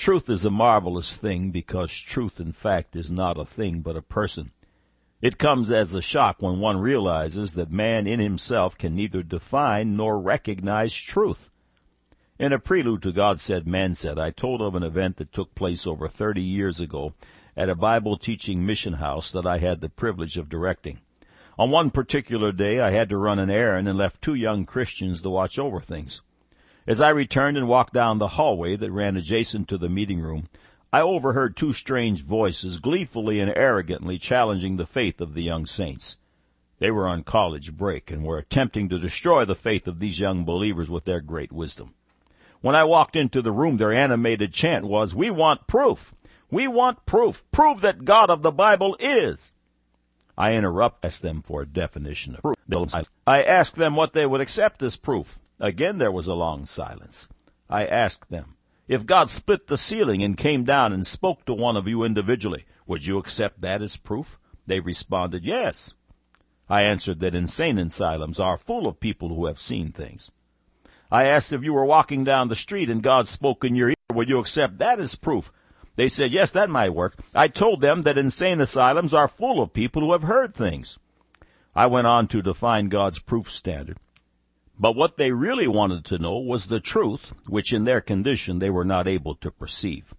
Truth is a marvelous thing because truth in fact is not a thing but a person. It comes as a shock when one realizes that man in himself can neither define nor recognize truth. In a prelude to God Said, Man Said, I told of an event that took place over 30 years ago at a Bible teaching mission house that I had the privilege of directing. On one particular day, I had to run an errand and left two young Christians to watch over things. As I returned and walked down the hallway that ran adjacent to the meeting room, I overheard two strange voices gleefully and arrogantly challenging the faith of the young saints. They were on college break and were attempting to destroy the faith of these young believers with their great wisdom. When I walked into the room, their animated chant was, We want proof! We want proof! Prove that God of the Bible is! I interrupt, asked them for a definition of proof. I asked them what they would accept as proof. Again there was a long silence. I asked them, if God split the ceiling and came down and spoke to one of you individually, would you accept that as proof? They responded, yes. I answered that insane asylums are full of people who have seen things. I asked if you were walking down the street and God spoke in your ear, would you accept that as proof? They said, yes, that might work. I told them that insane asylums are full of people who have heard things. I went on to define God's proof standard. But what they really wanted to know was the truth, which in their condition they were not able to perceive.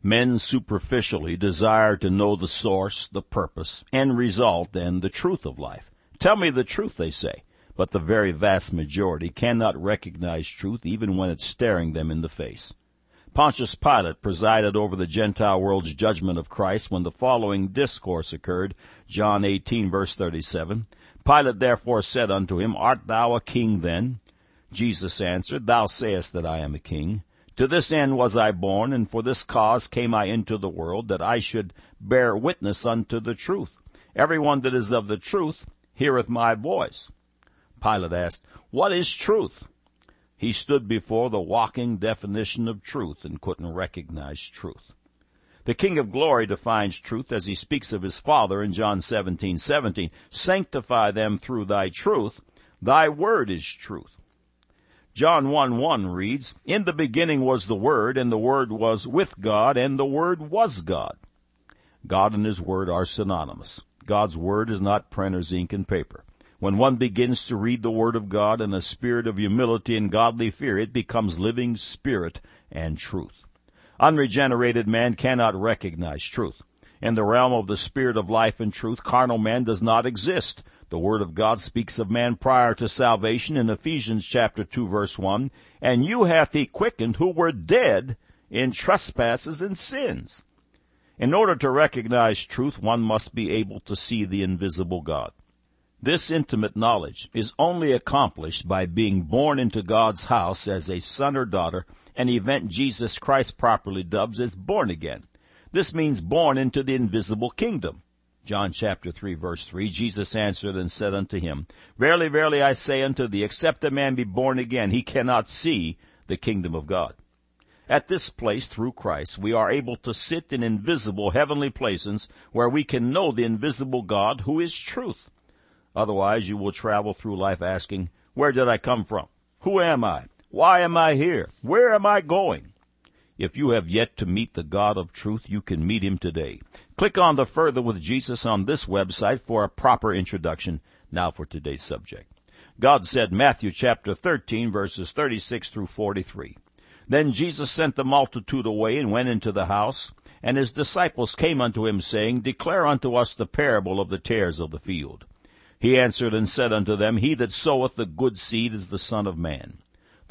Men superficially desire to know the source, the purpose, end result, and the truth of life. Tell me the truth, they say, but the very vast majority cannot recognize truth even when it's staring them in the face. Pontius Pilate presided over the Gentile world's judgment of Christ when the following discourse occurred, John 18 verse 37. Pilate therefore said unto him, Art thou a king then? Jesus answered, Thou sayest that I am a king. To this end was I born, and for this cause came I into the world, that I should bear witness unto the truth. Every one that is of the truth heareth my voice. Pilate asked, What is truth? He stood before the walking definition of truth and couldn't recognize truth. The King of Glory defines truth as he speaks of his Father in John 17, 17. Sanctify them through thy truth. Thy word is truth. John 1, 1 reads, In the beginning was the Word, and the Word was with God, and the Word was God. God and His Word are synonymous. God's Word is not printer's ink and paper. When one begins to read the Word of God in a spirit of humility and godly fear, it becomes living spirit and truth. Unregenerated man cannot recognize truth. In the realm of the spirit of life and truth, carnal man does not exist. The Word of God speaks of man prior to salvation in Ephesians chapter 2 verse 1, and you hath he quickened who were dead in trespasses and sins. In order to recognize truth, one must be able to see the invisible God. This intimate knowledge is only accomplished by being born into God's house as a son or daughter an event Jesus Christ properly dubs as born again. This means born into the invisible kingdom. John chapter 3 verse 3, Jesus answered and said unto him, Verily, verily, I say unto thee, except a man be born again, he cannot see the kingdom of God. At this place, through Christ, we are able to sit in invisible heavenly places where we can know the invisible God who is truth. Otherwise, you will travel through life asking, Where did I come from? Who am I? Why am I here? Where am I going? If you have yet to meet the God of truth, you can meet him today. Click on the Further with Jesus on this website for a proper introduction. Now for today's subject. God said, Matthew chapter 13 verses 36 through 43. Then Jesus sent the multitude away and went into the house, and his disciples came unto him saying, Declare unto us the parable of the tares of the field. He answered and said unto them, He that soweth the good seed is the Son of Man.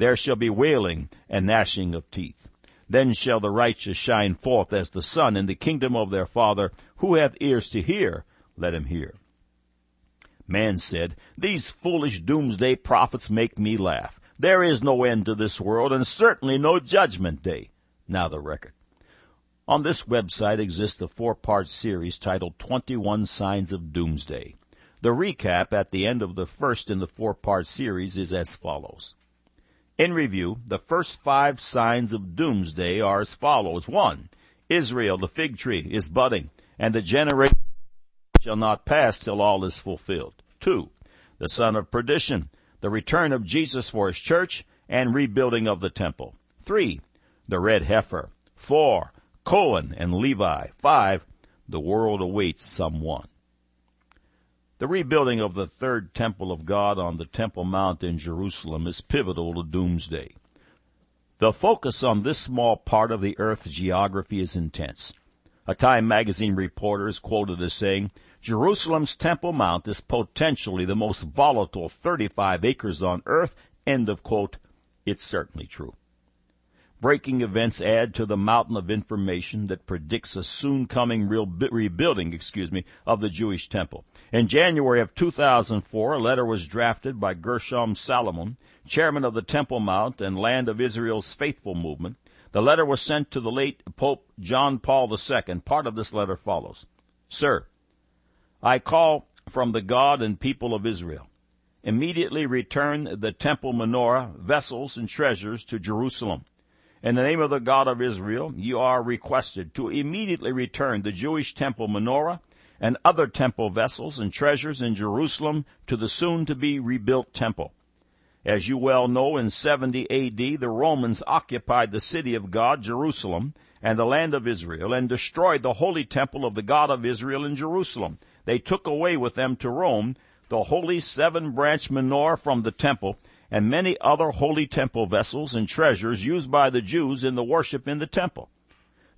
there shall be wailing and gnashing of teeth. Then shall the righteous shine forth as the sun in the kingdom of their Father. Who hath ears to hear, let him hear. Man said, These foolish doomsday prophets make me laugh. There is no end to this world, and certainly no judgment day. Now the record. On this website exists a four-part series titled 21 Signs of Doomsday. The recap at the end of the first in the four-part series is as follows. In review, the first five signs of doomsday are as follows. One, Israel, the fig tree, is budding, and the generation shall not pass till all is fulfilled. Two, the son of perdition, the return of Jesus for his church, and rebuilding of the temple. Three, the red heifer. Four, Cohen and Levi. Five, the world awaits someone. The rebuilding of the third temple of God on the Temple Mount in Jerusalem is pivotal to doomsday. The focus on this small part of the earth's geography is intense. A Time magazine reporter is quoted as saying, Jerusalem's Temple Mount is potentially the most volatile 35 acres on earth. End of quote. It's certainly true. Breaking events add to the mountain of information that predicts a soon coming rebuilding, excuse me, of the Jewish temple. In January of 2004, a letter was drafted by Gershon Salomon, chairman of the Temple Mount and Land of Israel's Faithful movement. The letter was sent to the late Pope John Paul II. Part of this letter follows. Sir, I call from the God and people of Israel. Immediately return the temple menorah, vessels, and treasures to Jerusalem in the name of the God of Israel, you are requested to immediately return the Jewish temple menorah and other temple vessels and treasures in Jerusalem to the soon to be rebuilt temple. As you well know, in 70 AD, the Romans occupied the city of God, Jerusalem, and the land of Israel, and destroyed the holy temple of the God of Israel in Jerusalem. They took away with them to Rome the holy seven branch menorah from the temple and many other holy temple vessels and treasures used by the Jews in the worship in the temple.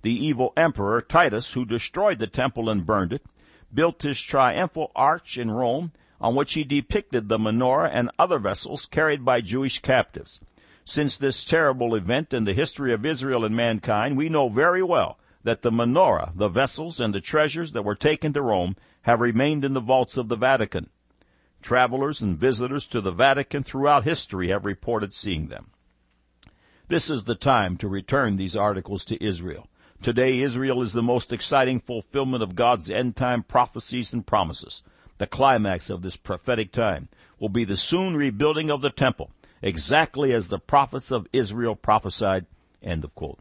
The evil emperor Titus, who destroyed the temple and burned it, built his triumphal arch in Rome, on which he depicted the menorah and other vessels carried by Jewish captives. Since this terrible event in the history of Israel and mankind, we know very well that the menorah, the vessels, and the treasures that were taken to Rome have remained in the vaults of the Vatican. Travelers and visitors to the Vatican throughout history have reported seeing them. This is the time to return these articles to Israel. Today, Israel is the most exciting fulfillment of God's end time prophecies and promises. The climax of this prophetic time will be the soon rebuilding of the temple, exactly as the prophets of Israel prophesied. End of quote.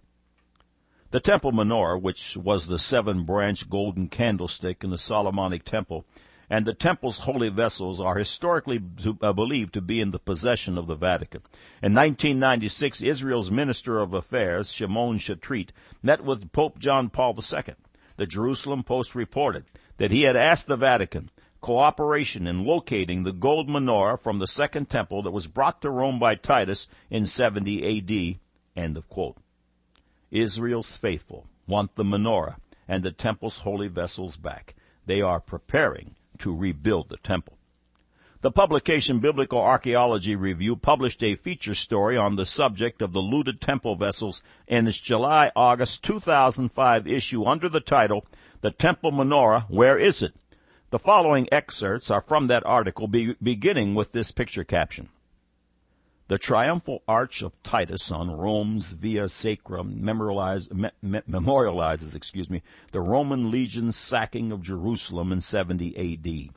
The temple menorah, which was the seven branch golden candlestick in the Solomonic temple, and the temple's holy vessels are historically to, uh, believed to be in the possession of the Vatican. In 1996, Israel's Minister of Affairs, Shimon Shetreet, met with Pope John Paul II. The Jerusalem Post reported that he had asked the Vatican cooperation in locating the gold menorah from the Second Temple that was brought to Rome by Titus in 70 AD. End of quote. Israel's faithful want the menorah and the temple's holy vessels back. They are preparing to rebuild the temple. The publication Biblical Archaeology Review published a feature story on the subject of the looted temple vessels in its July-August 2005 issue under the title, The Temple Menorah, Where Is It? The following excerpts are from that article, be- beginning with this picture caption. The triumphal arch of Titus on Rome's Via Sacra memorialize, me, me, memorializes, excuse me, the Roman legion's sacking of Jerusalem in 70 A.D.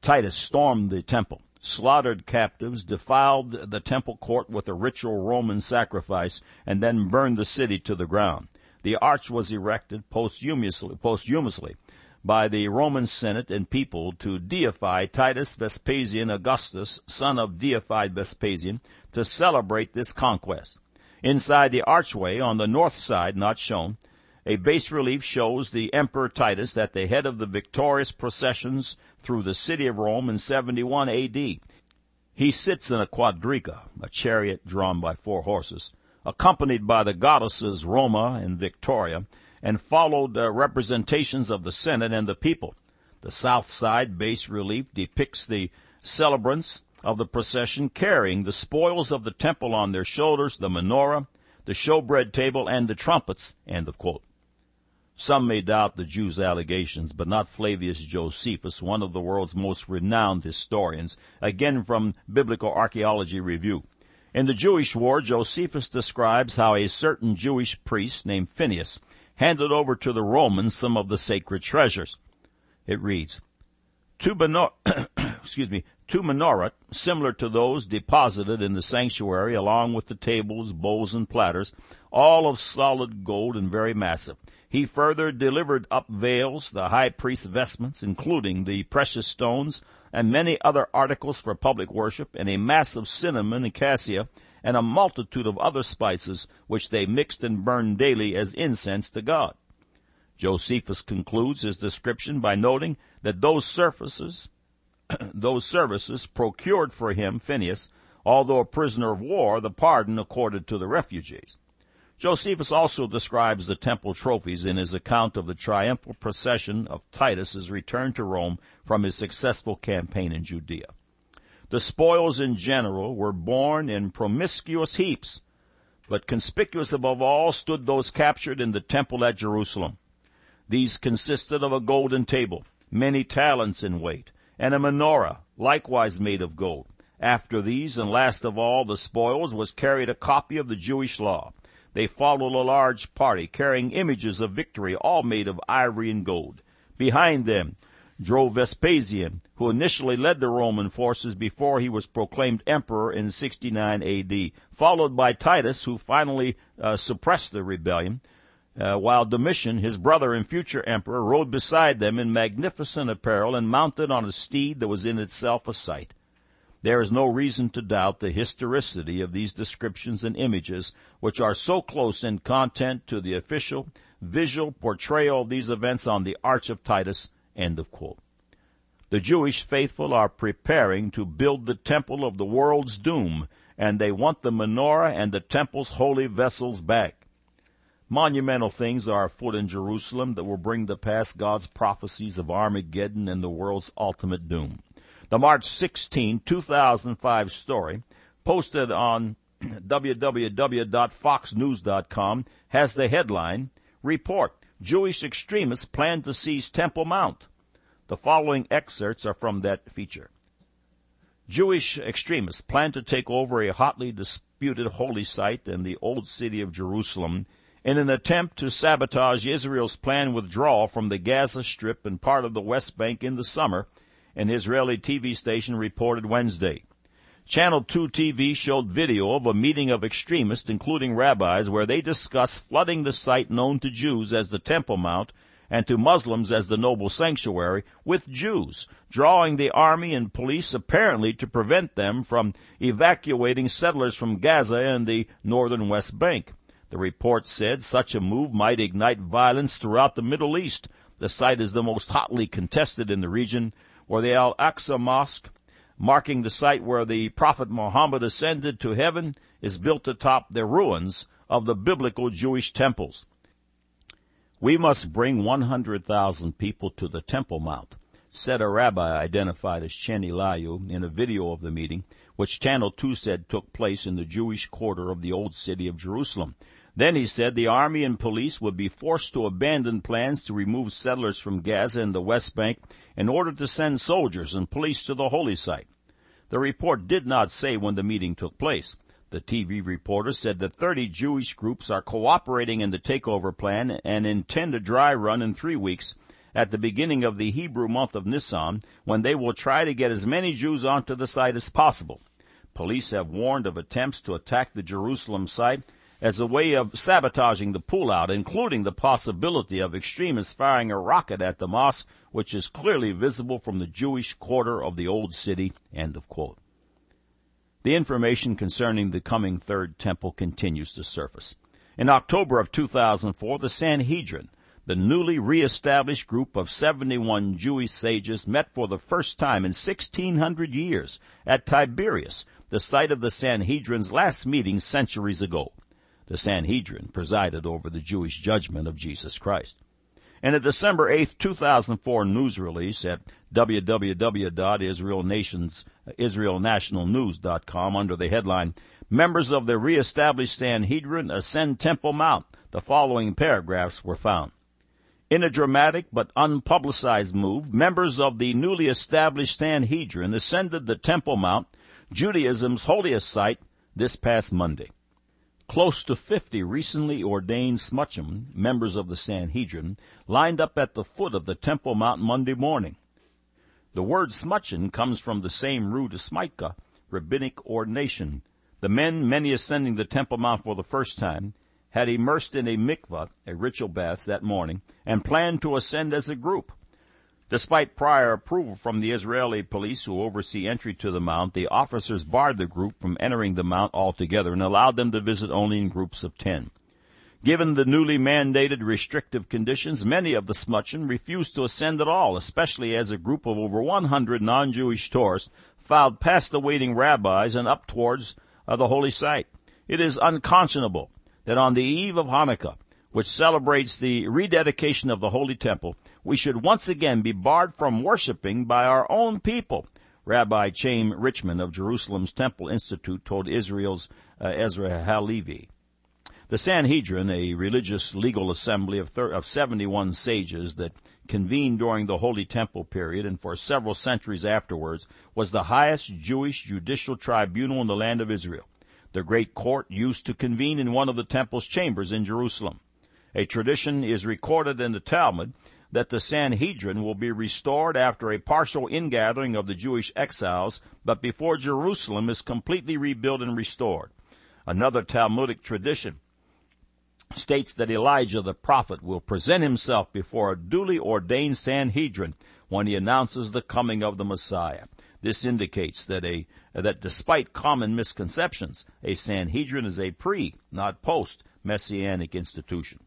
Titus stormed the temple, slaughtered captives, defiled the temple court with a ritual Roman sacrifice, and then burned the city to the ground. The arch was erected posthumously, posthumously by the Roman Senate and people to deify Titus Vespasian Augustus, son of deified Vespasian, to celebrate this conquest. Inside the archway on the north side, not shown, a bas relief shows the Emperor Titus at the head of the victorious processions through the city of Rome in 71 AD. He sits in a quadriga, a chariot drawn by four horses, accompanied by the goddesses Roma and Victoria, and followed uh, representations of the Senate and the people. The south side bas relief depicts the celebrants of the procession carrying the spoils of the temple on their shoulders, the menorah, the showbread table, and the trumpets. End of quote. Some may doubt the Jews' allegations, but not Flavius Josephus, one of the world's most renowned historians, again from Biblical Archaeology Review. In the Jewish War, Josephus describes how a certain Jewish priest named Phineas handed over to the Romans some of the sacred treasures. It reads, two, menor- excuse me, two menorah, similar to those deposited in the sanctuary, along with the tables, bowls, and platters, all of solid gold and very massive. He further delivered up veils, the high priest's vestments, including the precious stones, and many other articles for public worship, and a mass of cinnamon and cassia, and a multitude of other spices, which they mixed and burned daily as incense to God. Josephus concludes his description by noting that those surfaces, those services procured for him, Phineas, although a prisoner of war, the pardon accorded to the refugees. Josephus also describes the temple trophies in his account of the triumphal procession of Titus's return to Rome from his successful campaign in Judea. The spoils in general were borne in promiscuous heaps, but conspicuous above all stood those captured in the temple at Jerusalem. These consisted of a golden table, many talents in weight, and a menorah, likewise made of gold. After these, and last of all the spoils, was carried a copy of the Jewish law. They followed a large party, carrying images of victory, all made of ivory and gold. Behind them drove Vespasian, who initially led the Roman forces before he was proclaimed emperor in 69 AD, followed by Titus, who finally uh, suppressed the rebellion, uh, while Domitian, his brother and future emperor, rode beside them in magnificent apparel and mounted on a steed that was in itself a sight. There is no reason to doubt the historicity of these descriptions and images, which are so close in content to the official visual portrayal of these events on the Arch of Titus. End of quote. The Jewish faithful are preparing to build the temple of the world's doom, and they want the menorah and the temple's holy vessels back. Monumental things are afoot in Jerusalem that will bring to pass God's prophecies of Armageddon and the world's ultimate doom. The March 16, 2005 story, posted on www.foxnews.com, has the headline, Report, Jewish extremists plan to seize Temple Mount. The following excerpts are from that feature. Jewish extremists plan to take over a hotly disputed holy site in the old city of Jerusalem in an attempt to sabotage Israel's planned withdrawal from the Gaza Strip and part of the West Bank in the summer, an Israeli TV station reported Wednesday. Channel 2 TV showed video of a meeting of extremists, including rabbis, where they discussed flooding the site known to Jews as the Temple Mount and to Muslims as the Noble Sanctuary with Jews, drawing the army and police apparently to prevent them from evacuating settlers from Gaza and the northern West Bank. The report said such a move might ignite violence throughout the Middle East. The site is the most hotly contested in the region, where the Al-Aqsa Mosque, marking the site where the Prophet Muhammad ascended to heaven, is built atop the ruins of the biblical Jewish temples. We must bring 100,000 people to the Temple Mount, said a rabbi identified as Chenny Layu in a video of the meeting, which Channel 2 said took place in the Jewish quarter of the old city of Jerusalem. Then he said the army and police would be forced to abandon plans to remove settlers from Gaza and the West Bank in order to send soldiers and police to the holy site. The report did not say when the meeting took place. The TV reporter said that 30 Jewish groups are cooperating in the takeover plan and intend a dry run in three weeks at the beginning of the Hebrew month of Nisan when they will try to get as many Jews onto the site as possible. Police have warned of attempts to attack the Jerusalem site as a way of sabotaging the pullout, including the possibility of extremists firing a rocket at the mosque, which is clearly visible from the Jewish quarter of the old city. End of quote. The information concerning the coming third temple continues to surface. In October of 2004, the Sanhedrin, the newly reestablished group of 71 Jewish sages, met for the first time in 1600 years at Tiberias, the site of the Sanhedrin's last meeting centuries ago the Sanhedrin presided over the Jewish judgment of Jesus Christ. In a December 8, 2004 news release at www.israelnationalnews.com under the headline, Members of the Reestablished Sanhedrin Ascend Temple Mount, the following paragraphs were found. In a dramatic but unpublicized move, members of the newly established Sanhedrin ascended the Temple Mount, Judaism's holiest site, this past Monday. Close to fifty recently ordained smutchim, members of the Sanhedrin, lined up at the foot of the Temple Mount Monday morning. The word smutchin comes from the same root as smicha, rabbinic ordination. The men, many ascending the Temple Mount for the first time, had immersed in a mikvah, a ritual bath, that morning, and planned to ascend as a group. Despite prior approval from the Israeli police who oversee entry to the mount, the officers barred the group from entering the mount altogether and allowed them to visit only in groups of ten. Given the newly mandated restrictive conditions, many of the smutchen refused to ascend at all, especially as a group of over 100 non-Jewish tourists filed past the waiting rabbis and up towards uh, the holy site. It is unconscionable that on the eve of Hanukkah, which celebrates the rededication of the Holy Temple, we should once again be barred from worshiping by our own people. Rabbi Chaim Richman of Jerusalem's Temple Institute told Israel's uh, Ezra Halevi. The Sanhedrin, a religious legal assembly of, thir- of 71 sages that convened during the Holy Temple period and for several centuries afterwards, was the highest Jewish judicial tribunal in the land of Israel. The great court used to convene in one of the temple's chambers in Jerusalem. A tradition is recorded in the Talmud that the Sanhedrin will be restored after a partial ingathering of the Jewish exiles, but before Jerusalem is completely rebuilt and restored. Another Talmudic tradition states that Elijah the prophet will present himself before a duly ordained Sanhedrin when he announces the coming of the Messiah. This indicates that a that despite common misconceptions, a Sanhedrin is a pre, not post, messianic institution.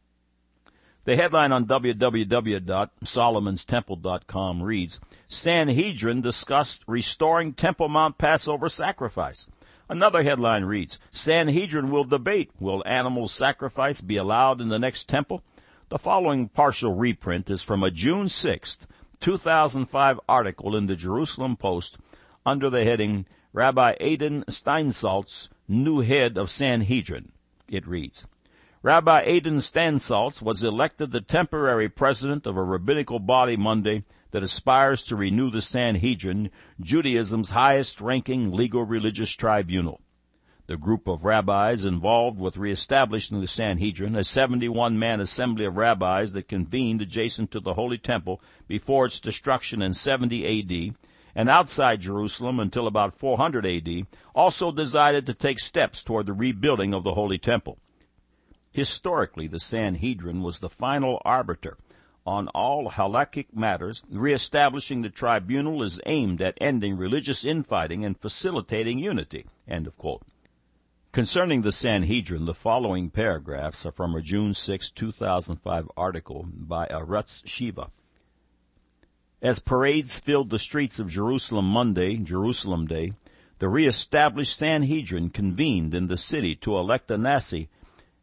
The headline on www.solomonstemple.com reads, Sanhedrin discussed restoring Temple Mount Passover sacrifice. Another headline reads, Sanhedrin will debate, will animal sacrifice be allowed in the next temple? The following partial reprint is from a June 6, 2005 article in the Jerusalem Post under the heading Rabbi Adin Steinsaltz, new head of Sanhedrin. It reads, Rabbi Adin Steinsaltz was elected the temporary president of a rabbinical body Monday that aspires to renew the Sanhedrin, Judaism's highest ranking legal religious tribunal. The group of rabbis involved with reestablishing the Sanhedrin, a 71 man assembly of rabbis that convened adjacent to the Holy Temple before its destruction in 70 AD, and outside Jerusalem until about 400 AD, also decided to take steps toward the rebuilding of the Holy Temple. Historically, the Sanhedrin was the final arbiter on all halakhic matters. Reestablishing the tribunal is aimed at ending religious infighting and facilitating unity. Concerning the Sanhedrin, the following paragraphs are from a June 6, 2005 article by Arutz Sheva. As parades filled the streets of Jerusalem Monday, Jerusalem Day, the reestablished Sanhedrin convened in the city to elect a Nasi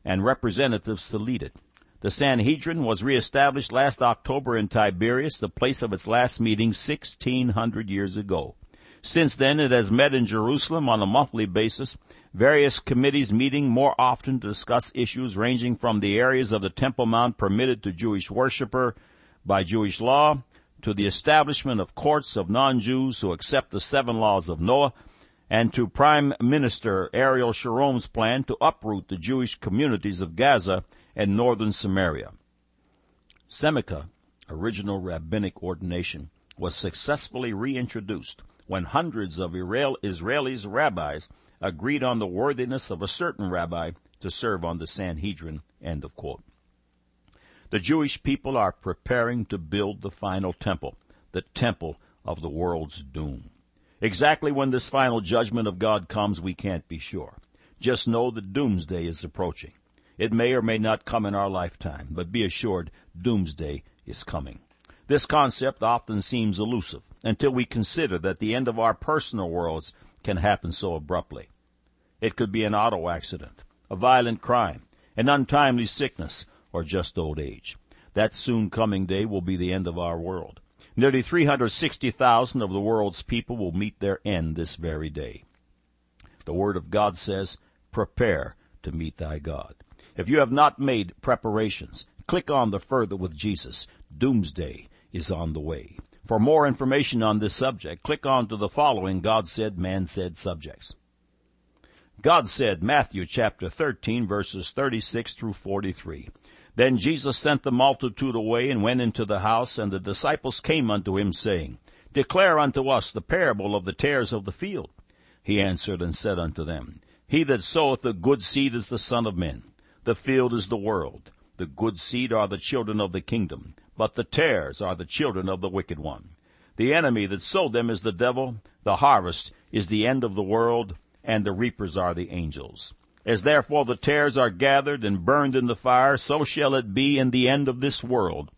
and representatives to lead it. The Sanhedrin was reestablished last October in Tiberias, the place of its last meeting 1600 years ago. Since then, it has met in Jerusalem on a monthly basis, various committees meeting more often to discuss issues ranging from the areas of the Temple Mount permitted to Jewish worshiper by Jewish law to the establishment of courts of non-Jews who accept the seven laws of Noah, and to Prime Minister Ariel Sharon's plan to uproot the Jewish communities of Gaza and northern Samaria. Semicha, original rabbinic ordination, was successfully reintroduced when hundreds of Israelis rabbis agreed on the worthiness of a certain rabbi to serve on the Sanhedrin. End of quote. The Jewish people are preparing to build the final temple, the temple of the world's doom. Exactly when this final judgment of God comes, we can't be sure. Just know that doomsday is approaching. It may or may not come in our lifetime, but be assured doomsday is coming. This concept often seems elusive until we consider that the end of our personal worlds can happen so abruptly. It could be an auto accident, a violent crime, an untimely sickness, or just old age. That soon coming day will be the end of our world. Nearly 360,000 of the world's people will meet their end this very day. The Word of God says, prepare to meet thy God. If you have not made preparations, click on the Further with Jesus. Doomsday is on the way. For more information on this subject, click on to the following God said, man said subjects. God said, Matthew chapter 13 verses 36 through 43. Then Jesus sent the multitude away and went into the house, and the disciples came unto him, saying, Declare unto us the parable of the tares of the field. He answered and said unto them, He that soweth the good seed is the Son of Men. The field is the world. The good seed are the children of the kingdom, but the tares are the children of the wicked one. The enemy that sowed them is the devil. The harvest is the end of the world, and the reapers are the angels. As therefore the tares are gathered and burned in the fire, so shall it be in the end of this world.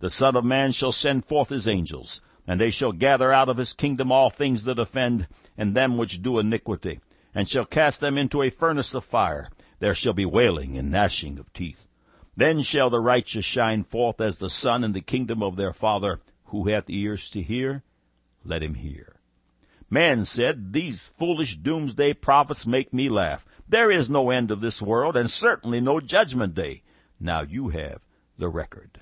The Son of Man shall send forth his angels, and they shall gather out of his kingdom all things that offend, and them which do iniquity, and shall cast them into a furnace of fire. There shall be wailing and gnashing of teeth. Then shall the righteous shine forth as the sun in the kingdom of their Father. Who hath ears to hear, let him hear. Man said, These foolish doomsday prophets make me laugh. There is no end of this world, and certainly no judgment day. Now you have the record.